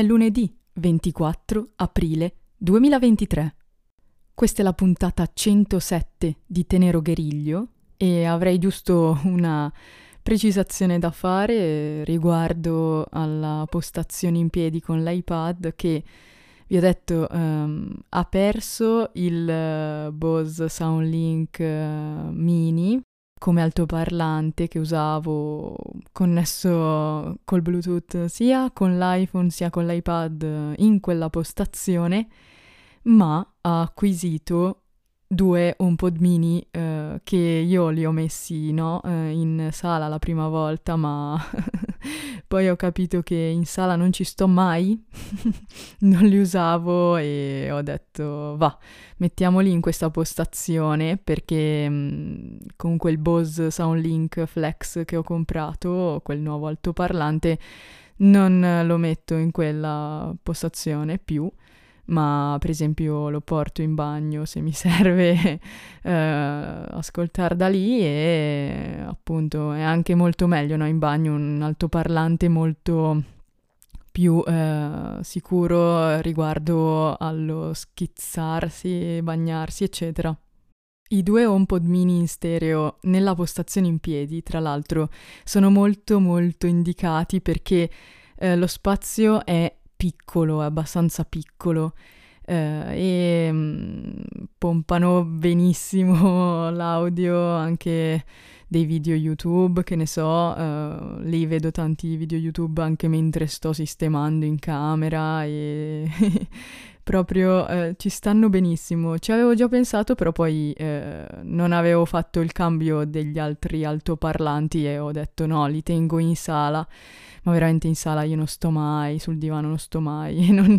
È lunedì 24 aprile 2023. Questa è la puntata 107 di Tenero Gueriglio e avrei giusto una precisazione da fare riguardo alla postazione in piedi con l'iPad che vi ho detto um, ha perso il uh, Bose Soundlink uh, mini come altoparlante che usavo connesso col Bluetooth sia con l'iPhone sia con l'iPad in quella postazione, ma ha acquisito due HomePod mini eh, che io li ho messi no, eh, in sala la prima volta, ma poi ho capito che in sala non ci sto mai, non li usavo e ho detto va, mettiamoli in questa postazione perché mh, mm, con quel Bose Soundlink Flex che ho comprato, quel nuovo altoparlante, non lo metto in quella postazione più ma per esempio lo porto in bagno se mi serve eh, ascoltare da lì e appunto è anche molto meglio no? in bagno un altoparlante molto più eh, sicuro riguardo allo schizzarsi, bagnarsi eccetera. I due HomePod mini in stereo nella postazione in piedi, tra l'altro, sono molto molto indicati perché eh, lo spazio è piccolo, abbastanza piccolo. Eh, e mm, pompano benissimo l'audio anche dei video YouTube, che ne so, eh, lì vedo tanti video YouTube anche mentre sto sistemando in camera e proprio eh, ci stanno benissimo. Ci avevo già pensato, però poi eh, non avevo fatto il cambio degli altri altoparlanti e ho detto no, li tengo in sala ma veramente in sala io non sto mai, sul divano non sto mai, non,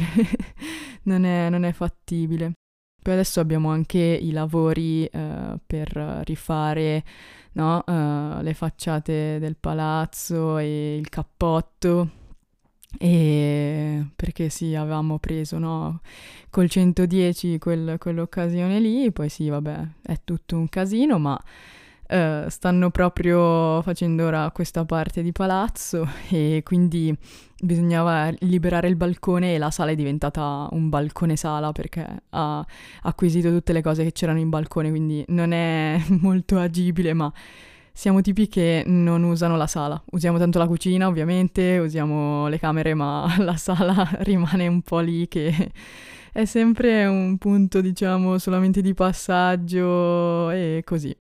non, è, non è fattibile. Poi adesso abbiamo anche i lavori uh, per rifare no, uh, le facciate del palazzo e il cappotto. E perché sì, avevamo preso no, col 110 quel, quell'occasione lì, poi sì, vabbè, è tutto un casino, ma Uh, stanno proprio facendo ora questa parte di palazzo e quindi bisognava liberare il balcone e la sala è diventata un balcone sala perché ha acquisito tutte le cose che c'erano in balcone, quindi non è molto agibile, ma siamo tipi che non usano la sala. Usiamo tanto la cucina, ovviamente, usiamo le camere, ma la sala rimane un po' lì che è sempre un punto, diciamo, solamente di passaggio e così.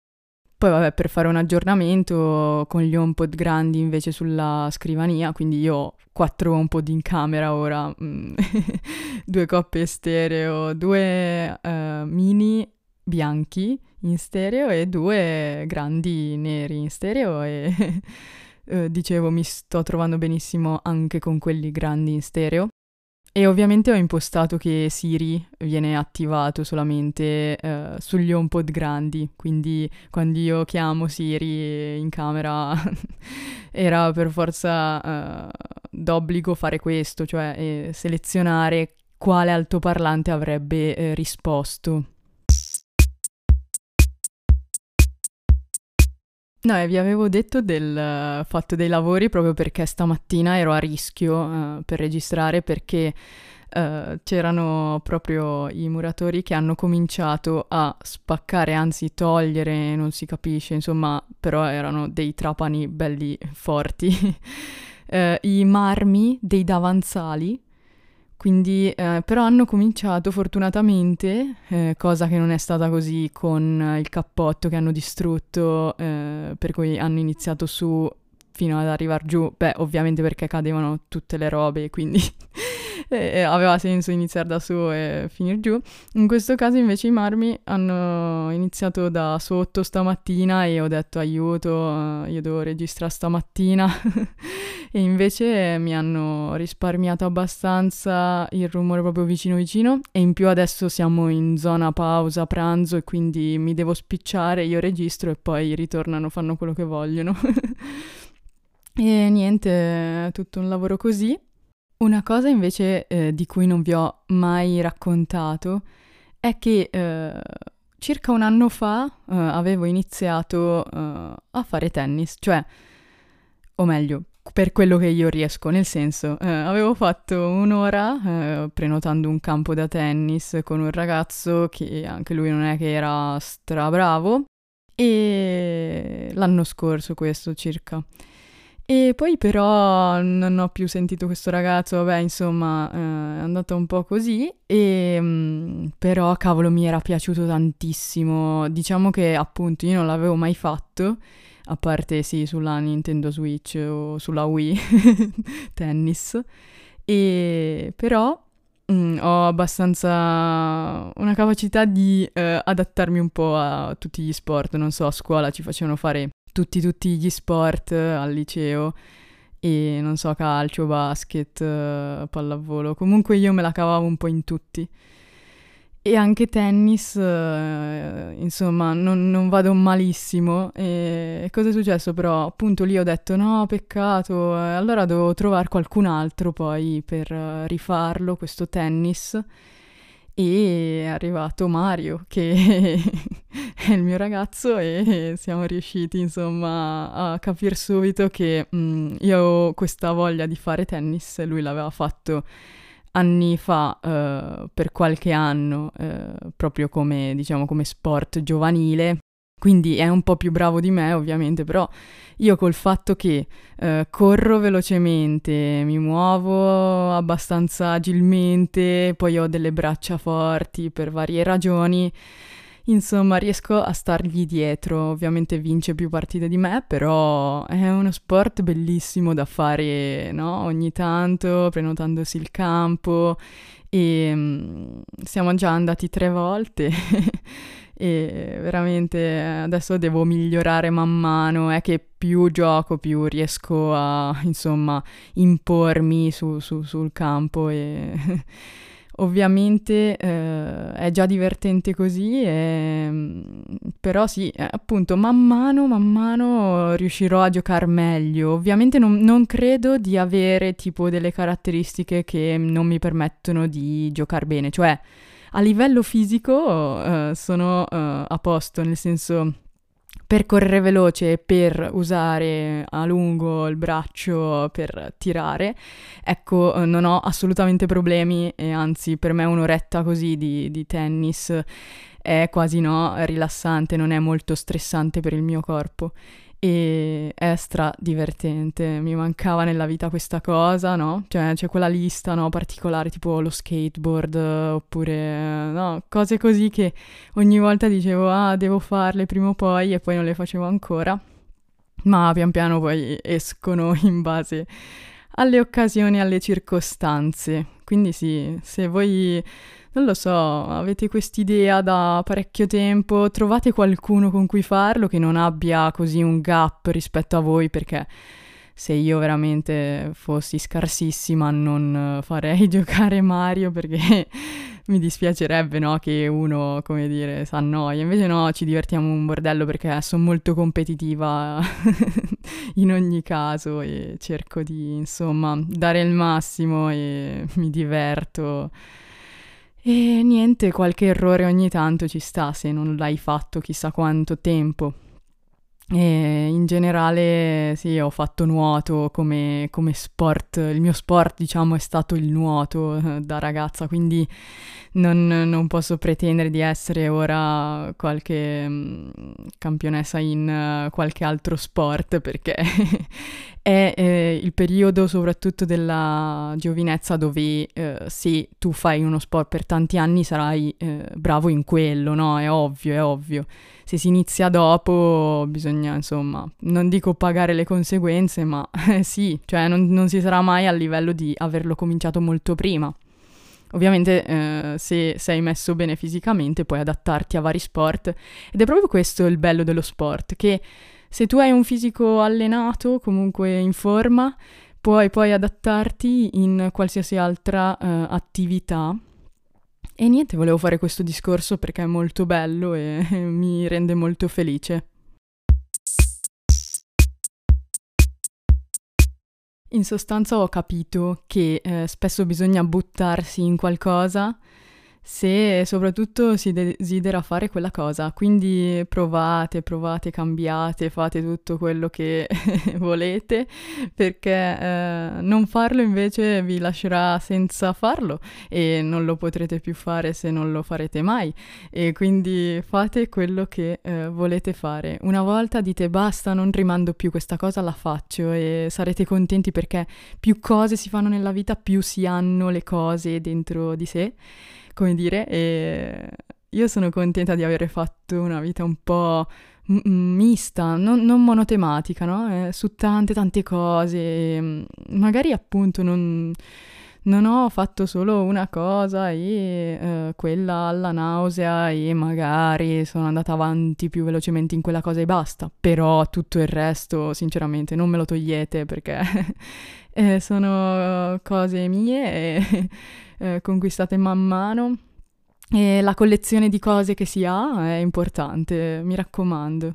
Poi vabbè, per fare un aggiornamento con gli HomePod grandi invece sulla scrivania, quindi io ho quattro HomePod in camera ora, mm, due coppie stereo, due uh, mini bianchi in stereo e due grandi neri in stereo e uh, dicevo mi sto trovando benissimo anche con quelli grandi in stereo. E ovviamente ho impostato che Siri viene attivato solamente uh, sugli HomePod grandi, quindi quando io chiamo Siri in camera era per forza uh, d'obbligo fare questo, cioè eh, selezionare quale altoparlante avrebbe eh, risposto. No, vi avevo detto del uh, fatto dei lavori proprio perché stamattina ero a rischio uh, per registrare perché uh, c'erano proprio i muratori che hanno cominciato a spaccare, anzi togliere, non si capisce, insomma, però erano dei trapani belli forti, i marmi dei davanzali quindi, eh, però hanno cominciato fortunatamente, eh, cosa che non è stata così con il cappotto che hanno distrutto, eh, per cui hanno iniziato su fino ad arrivare giù, beh ovviamente perché cadevano tutte le robe, quindi e aveva senso iniziare da su e finire giù. In questo caso invece i marmi hanno iniziato da sotto stamattina e ho detto aiuto, io devo registrare stamattina e invece mi hanno risparmiato abbastanza il rumore proprio vicino vicino e in più adesso siamo in zona pausa pranzo e quindi mi devo spicciare, io registro e poi ritornano, fanno quello che vogliono. e niente, tutto un lavoro così. Una cosa invece eh, di cui non vi ho mai raccontato è che eh, circa un anno fa eh, avevo iniziato eh, a fare tennis, cioè, o meglio, per quello che io riesco, nel senso, eh, avevo fatto un'ora eh, prenotando un campo da tennis con un ragazzo che anche lui non è che era strabravo e l'anno scorso questo circa. E poi però non ho più sentito questo ragazzo, vabbè, insomma, eh, è andato un po' così, e, mh, mm, però cavolo mi era piaciuto tantissimo. Diciamo che appunto io non l'avevo mai fatto, a parte sì sulla Nintendo Switch o sulla Wii tennis, e però mh, mm, ho abbastanza una capacità di eh, adattarmi un po' a tutti gli sport, non so, a scuola ci facevano fare tutti, tutti gli sport al liceo e non so, calcio, basket, eh, pallavolo. Comunque io me la cavavo un po' in tutti. E anche tennis, eh, insomma, non, non, vado malissimo. E cosa è successo però? Appunto lì ho detto no, peccato, allora devo trovare qualcun altro poi per rifarlo, questo tennis e è arrivato Mario che è il mio ragazzo e siamo riusciti insomma a capire subito che mh, mm, io ho questa voglia di fare tennis, lui l'aveva fatto anni fa uh, per qualche anno uh, proprio come diciamo come sport giovanile. Quindi è un po' più bravo di me, ovviamente, però io col fatto che eh, corro velocemente, mi muovo abbastanza agilmente, poi ho delle braccia forti per varie ragioni, insomma riesco a stargli dietro. Ovviamente vince più partite di me, però è uno sport bellissimo da fare, no? Ogni tanto, prenotandosi il campo e um, siamo già andati tre volte. e veramente adesso devo migliorare man mano, è che più gioco più riesco a insomma impormi su, su, sul campo e ovviamente eh, è già divertente così, e, però sì, eh, appunto man mano, man mano riuscirò a giocare meglio. Ovviamente non, non, credo di avere tipo delle caratteristiche che non mi permettono di giocare bene, cioè a livello fisico uh, sono uh, a posto, nel senso per correre veloce per usare a lungo il braccio per tirare, ecco, uh, non ho assolutamente problemi e anzi per me un'oretta così di, di tennis è quasi no, rilassante, non è molto stressante per il mio corpo e è stra divertente. Mi mancava nella vita questa cosa, no? Cioè c'è quella lista, no, particolare tipo lo skateboard oppure no, cose così che ogni volta dicevo "Ah, devo farle prima o poi" e poi non le facevo ancora. Ma pian piano poi escono in base alle occasioni, alle circostanze. Quindi sì, se voi non lo so, avete quest'idea da parecchio tempo, trovate qualcuno con cui farlo che non abbia così un gap rispetto a voi perché se io veramente fossi scarsissima non farei giocare Mario perché mi dispiacerebbe no, che uno, come dire, si annoia. Invece no, ci divertiamo un bordello perché sono molto competitiva in ogni caso e cerco di, insomma, dare il massimo e mi diverto. E niente, qualche errore ogni tanto ci sta se non l'hai fatto chissà quanto tempo. E in generale sì, ho fatto nuoto come, come, sport, il mio sport diciamo è stato il nuoto eh, da ragazza, quindi non, non, posso pretendere di essere ora qualche um, campionessa in uh, qualche altro sport perché è eh, il periodo soprattutto della giovinezza dove eh, se tu fai uno sport per tanti anni sarai eh, bravo in quello, no? È ovvio, è ovvio se si inizia dopo bisogna, insomma, non dico pagare le conseguenze, ma sì, cioè non, non, si sarà mai a livello di averlo cominciato molto prima. Ovviamente eh, se sei messo bene fisicamente puoi adattarti a vari sport ed è proprio questo il bello dello sport, che se tu hai un fisico allenato, comunque in forma, puoi poi adattarti in qualsiasi altra eh, attività e niente, volevo fare questo discorso perché è molto bello e mi rende molto felice. In sostanza ho capito che eh, spesso bisogna buttarsi in qualcosa se soprattutto si desidera fare quella cosa. Quindi provate, provate, cambiate, fate tutto quello che volete, perché eh, non farlo invece vi lascerà senza farlo e non lo potrete più fare se non lo farete mai. E quindi fate quello che eh, volete fare. Una volta dite basta, non rimando più questa cosa, la faccio e sarete contenti perché più cose si fanno nella vita, più si hanno le cose dentro di sé come dire, e io sono contenta di aver fatto una vita un po' m- mista, non, non monotematica, no? Eh, su tante tante cose, magari appunto non, non ho fatto solo una cosa e eh, quella alla nausea e magari sono andata avanti più velocemente in quella cosa e basta, però tutto il resto sinceramente non me lo togliete perché eh, sono cose mie e eh, conquistate man mano e la collezione di cose che si ha è importante, mi raccomando.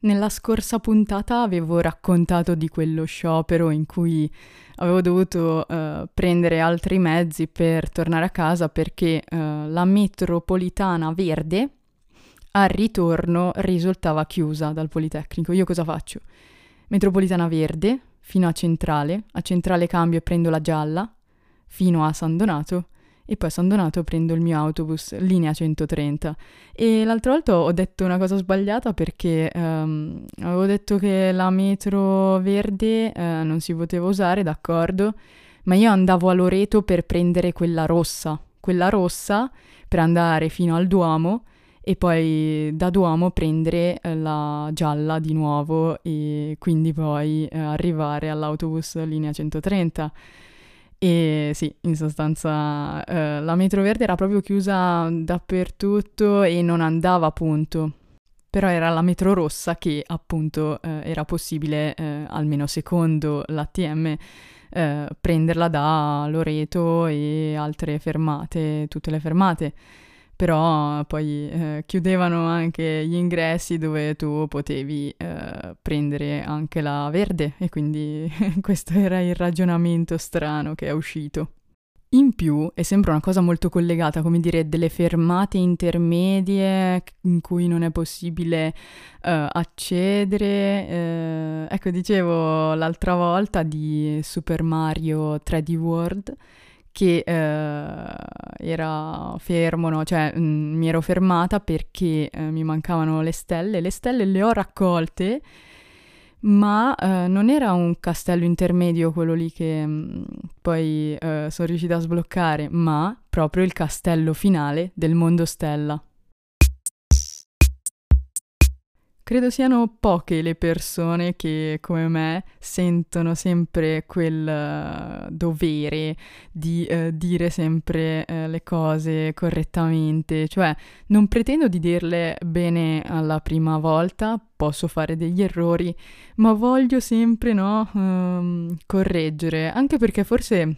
Nella scorsa puntata avevo raccontato di quello sciopero in cui avevo dovuto uh, prendere altri mezzi per tornare a casa perché uh, la metropolitana verde al ritorno risultava chiusa dal Politecnico. Io cosa faccio? Metropolitana verde fino a Centrale, a Centrale cambio e prendo la gialla fino a San Donato e poi a San Donato prendo il mio autobus, linea 130. E l'altra volta ho detto una cosa sbagliata perché um, avevo detto che la metro verde uh, non si poteva usare, d'accordo, ma io andavo a Loreto per prendere quella rossa, quella rossa per andare fino al Duomo e poi da Duomo prendere uh, la gialla di nuovo e quindi poi uh, arrivare all'autobus linea 130. E sì, in sostanza eh, la metro verde era proprio chiusa dappertutto e non andava appunto. Però era la metro rossa che appunto eh, era possibile, eh, almeno secondo l'ATM, eh, prenderla da Loreto e altre fermate, tutte le fermate però poi eh, chiudevano anche gli ingressi dove tu potevi eh, prendere anche la verde e quindi questo era il ragionamento strano che è uscito. In più è sempre una cosa molto collegata, come dire, delle fermate intermedie in cui non è possibile uh, accedere. Uh, ecco, dicevo l'altra volta di Super Mario 3D World che eh, era fermo, no? cioè mh, mm, mi ero fermata perché eh, mi mancavano le stelle. Le stelle le ho raccolte, ma eh, non era un castello intermedio quello lì che mh, mm, poi eh, sono riuscita a sbloccare, ma proprio il castello finale del mondo stella. Credo siano poche le persone che, come me, sentono sempre quel uh, dovere di uh, dire sempre uh, le cose correttamente, cioè non pretendo di dirle bene alla prima volta, posso fare degli errori, ma voglio sempre, no, um, correggere, anche perché forse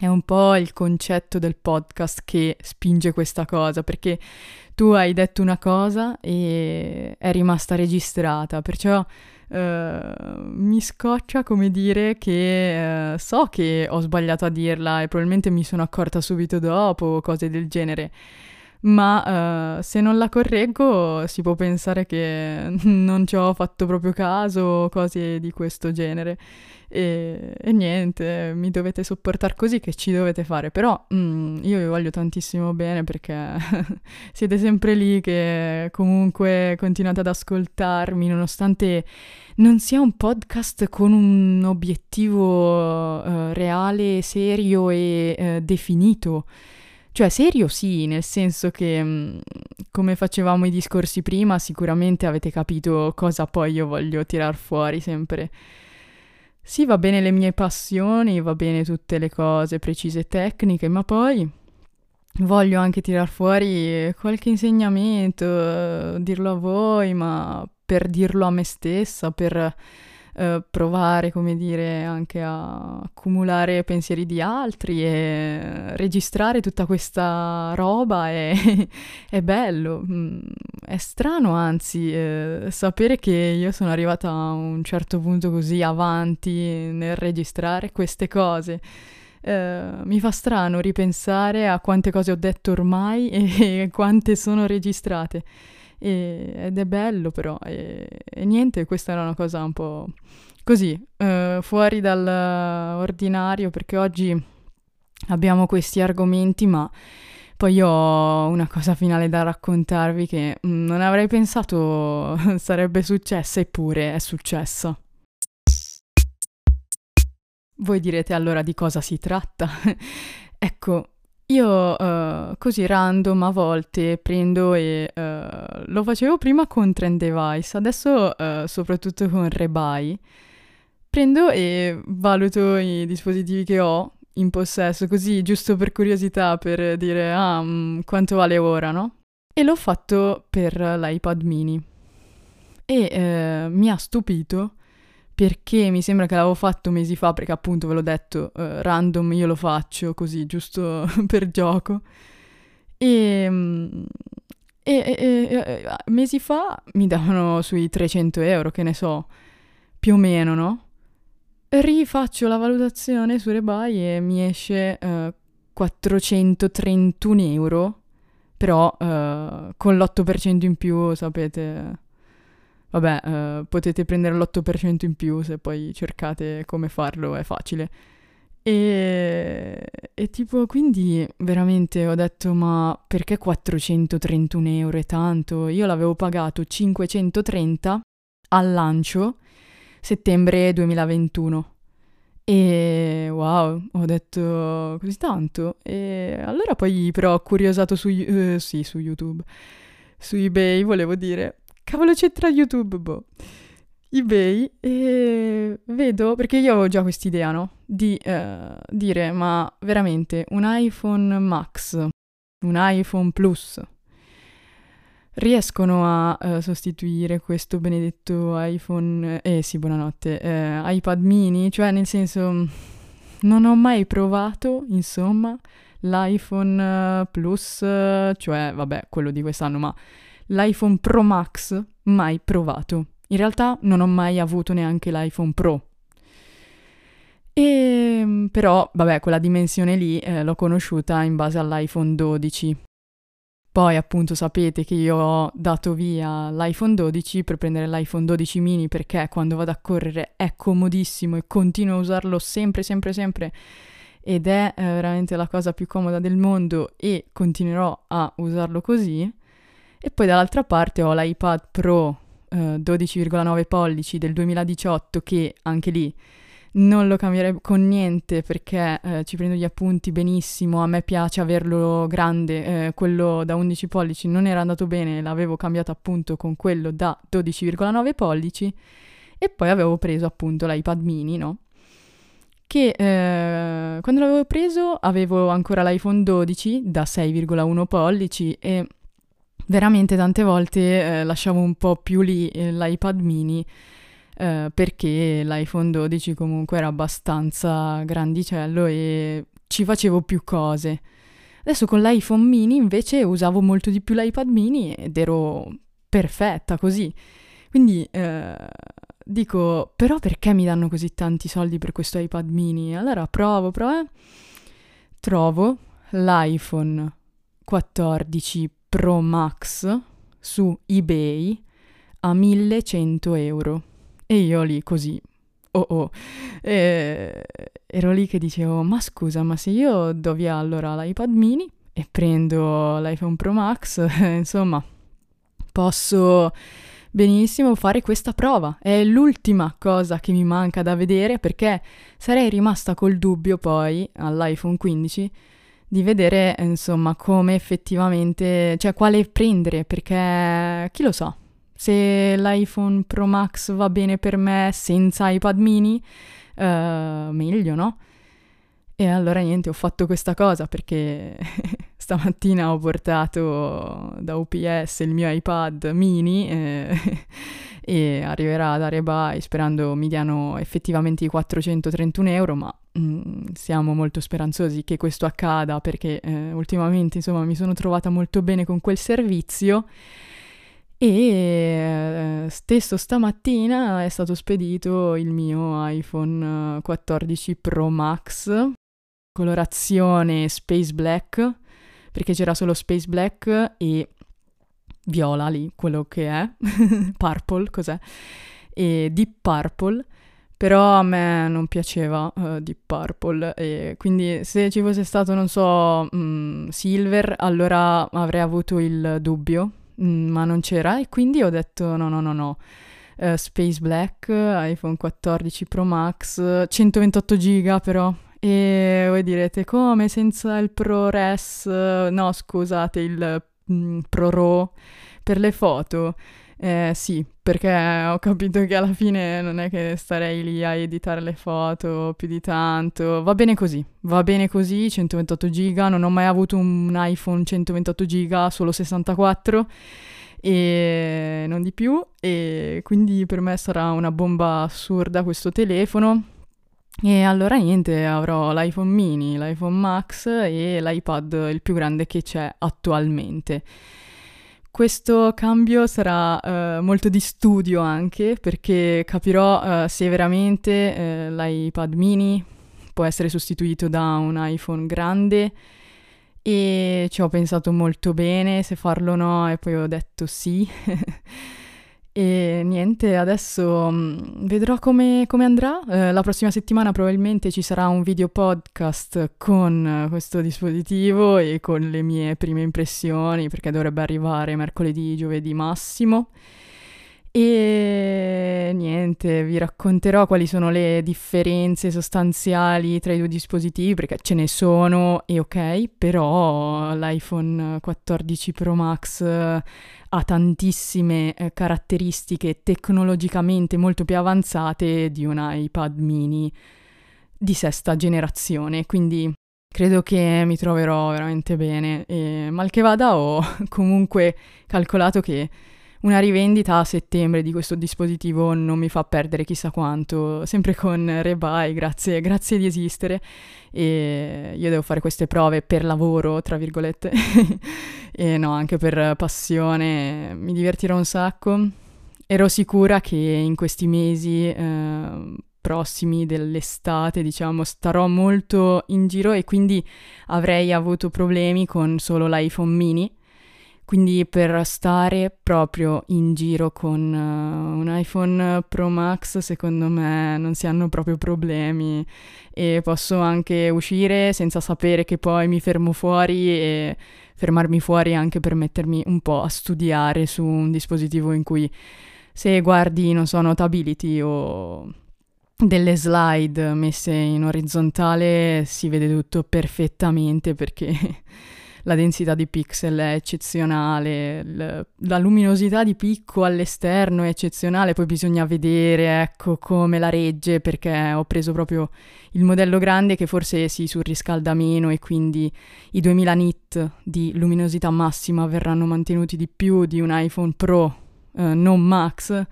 è un po' il concetto del podcast che spinge questa cosa, perché tu hai detto una cosa e è rimasta registrata, perciò uh, mi scoccia come dire che uh, so che ho sbagliato a dirla e probabilmente mi sono accorta subito dopo cose del genere. Ma uh, se non la correggo si può pensare che non ci ho fatto proprio caso o cose di questo genere. E, e, niente, mi dovete sopportare così che ci dovete fare. Però mm, io vi voglio tantissimo bene perché siete sempre lì che comunque continuate ad ascoltarmi nonostante non sia un podcast con un obiettivo uh, reale, serio e uh, definito. Cioè, serio sì, nel senso che, mm, come facevamo i discorsi prima, sicuramente avete capito cosa poi io voglio tirar fuori sempre. Sì, va bene le mie passioni, va bene tutte le cose precise e tecniche, ma poi voglio anche tirar fuori qualche insegnamento, dirlo a voi, ma per dirlo a me stessa, per eh, provare, come dire, anche a accumulare pensieri di altri e registrare tutta questa roba è, è bello. Mm, è strano, anzi, eh, sapere che io sono arrivata a un certo punto così avanti nel registrare queste cose. eh, mi fa strano ripensare a quante cose ho detto ormai e quante sono registrate. E, ed è bello però. E, e, niente, questa era una cosa un po' così, eh, fuori dall'ordinario, perché oggi abbiamo questi argomenti, ma poi ho una cosa finale da raccontarvi che mm, non avrei pensato sarebbe successa, eppure è successa. Voi direte allora di cosa si tratta? ecco, io uh, così random a volte prendo e uh, lo facevo prima con Trend Device, adesso uh, soprattutto con Rebuy. Prendo e valuto i dispositivi che ho in possesso, così giusto per curiosità, per dire ah, mh, mm, quanto vale ora, no? E l'ho fatto per l'iPad mini. E mi ha stupito perché mi sembra che l'avevo fatto mesi fa, perché appunto ve l'ho detto, eh, random io lo faccio così, giusto per gioco. E, mm, e, e, e, mesi fa mi davano sui 300 euro, che ne so, più o meno, no? Rifaccio la valutazione su Rebuy e mi esce uh, 431 euro, però uh, con l'8% in più, sapete... Vabbè, uh, potete prendere l'8% in più se poi cercate come farlo, è facile. E, e, tipo, quindi veramente ho detto, ma perché 431 euro è tanto? Io l'avevo pagato 530 al lancio settembre 2021. E wow, ho detto così tanto. E allora poi però ho curiosato su, uh, sì, su YouTube, su eBay volevo dire, cavolo c'è tra YouTube, boh. eBay e vedo, perché io avevo già quest'idea, no? Di uh, dire, ma veramente un iPhone Max, un iPhone Plus, riescono a uh, sostituire questo benedetto iPhone, eh sì, buonanotte, eh, iPad mini, cioè nel senso non ho mai provato, insomma, l'iPhone Plus, cioè vabbè, quello di quest'anno, ma l'iPhone Pro Max mai provato. In realtà non ho mai avuto neanche l'iPhone Pro. E ehm, però, vabbè, quella dimensione lì eh, l'ho conosciuta in base all'iPhone 12, poi appunto sapete che io ho dato via l'iPhone 12 per prendere l'iPhone 12 mini perché quando vado a correre è comodissimo e continuo a usarlo sempre, sempre, sempre ed è eh, veramente la cosa più comoda del mondo e continuerò a usarlo così. E poi dall'altra parte ho l'iPad Pro eh, 12,9 pollici del 2018 che anche lì non lo cambierei con niente perché eh, ci prendo gli appunti benissimo, a me piace averlo grande, eh, quello da 11 pollici non era andato bene, l'avevo cambiato appunto con quello da 12,9 pollici e poi avevo preso appunto l'iPad mini, no? Che eh, quando l'avevo preso avevo ancora l'iPhone 12 da 6,1 pollici e veramente tante volte eh, lasciavo un po' più lì eh, l'iPad mini eh, perché l'iPhone 12 comunque era abbastanza grandicello e ci facevo più cose. Adesso con l'iPhone mini invece usavo molto di più l'iPad mini ed ero perfetta così. Quindi eh, dico, però perché mi danno così tanti soldi per questo iPad mini? Allora provo, provo. Eh. Trovo l'iPhone 14 Pro Max su eBay a 1100 euro. E io lì così, oh oh, e ero lì che dicevo, ma scusa, ma se io do via allora l'iPad mini e prendo l'iPhone Pro Max, insomma, posso benissimo fare questa prova. È l'ultima cosa che mi manca da vedere perché sarei rimasta col dubbio poi all'iPhone 15 di vedere insomma come effettivamente, cioè quale prendere perché chi lo sa, se l'iPhone Pro Max va bene per me senza iPad mini, uh, meglio, no? E allora niente, ho fatto questa cosa perché stamattina ho portato da UPS il mio iPad mini eh, e arriverà da Rebuy sperando mi diano effettivamente i 431 euro, ma mm, siamo molto speranzosi che questo accada perché eh, ultimamente insomma mi sono trovata molto bene con quel servizio e eh, stesso stamattina è stato spedito il mio iPhone 14 eh, Pro Max colorazione Space Black, perché c'era solo Space Black e viola lì, quello che è, purple, cos'è? E Deep Purple, però a me non piaceva uh, Deep Purple e quindi se ci fosse stato, non so, um, Silver, allora avrei avuto il dubbio, um, ma non c'era e quindi ho detto no, no, no, no. Uh, Space Black, iPhone 14 Pro Max, 128 giga però. E voi direte come senza il ProRes? No, scusate, il mm, ProRAW per le foto. Eh, sì, perché ho capito che alla fine non è che starei lì a editare le foto più di tanto. Va bene così, va bene così, 128 giga. Non ho mai avuto un iPhone 128 giga, solo 64 e non di più. E quindi per me sarà una bomba assurda questo telefono. E allora niente, avrò l'iPhone mini, l'iPhone Max e l'iPad il più grande che c'è attualmente. Questo cambio sarà uh, molto di studio anche perché capirò uh, se veramente uh, l'iPad mini può essere sostituito da un iPhone grande e ci ho pensato molto bene se farlo o no e poi ho detto sì. E niente, adesso mm, vedrò come, come andrà. Eh, la prossima settimana probabilmente ci sarà un video podcast con questo dispositivo e con le mie prime impressioni, perché dovrebbe arrivare mercoledì, giovedì massimo. E niente, vi racconterò quali sono le differenze sostanziali tra i due dispositivi, perché ce ne sono e ok, però l'iPhone 14 Pro Max eh, ha tantissime eh, caratteristiche tecnologicamente molto più avanzate di un iPad mini di sesta generazione, quindi credo che mi troverò veramente bene. E mal che vada ho comunque calcolato che una rivendita a settembre di questo dispositivo non mi fa perdere chissà quanto, sempre con Rebuy, grazie, grazie di esistere. E io devo fare queste prove per lavoro, tra virgolette, e no, anche per passione, mi divertirò un sacco. Ero sicura che in questi mesi eh, prossimi dell'estate, diciamo, starò molto in giro e quindi avrei avuto problemi con solo l'iPhone mini quindi per stare proprio in giro con uh, un iPhone Pro Max, secondo me non si hanno proprio problemi. E posso anche uscire senza sapere che poi mi fermo fuori e fermarmi fuori anche per mettermi un po' a studiare su un dispositivo in cui se guardi, non so, Notability o delle slide messe in orizzontale si vede tutto perfettamente perché la densità di pixel è eccezionale, l- la luminosità di picco all'esterno è eccezionale, poi bisogna vedere ecco come la regge perché ho preso proprio il modello grande che forse si surriscalda meno e quindi i 2000 nit di luminosità massima verranno mantenuti di più di un iPhone Pro eh, non Max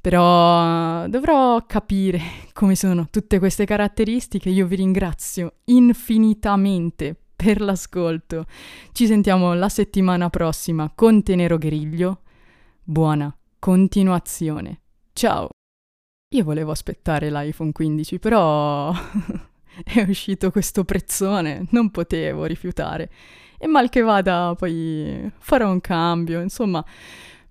però dovrò capire come sono tutte queste caratteristiche. Io vi ringrazio infinitamente per l'ascolto. Ci sentiamo la settimana prossima con Tenero Griglio. Buona continuazione. Ciao! Io volevo aspettare l'iPhone 15, però è uscito questo prezzone, non potevo rifiutare. E mal che vada, poi farò un cambio, insomma,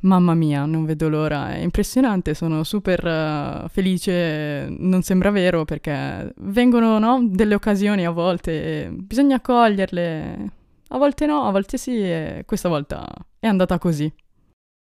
Mamma mia, non vedo l'ora, è impressionante, sono super uh, felice, non sembra vero perché vengono no, delle occasioni a volte bisogna coglierle, a volte no, a volte sì e questa volta è andata così.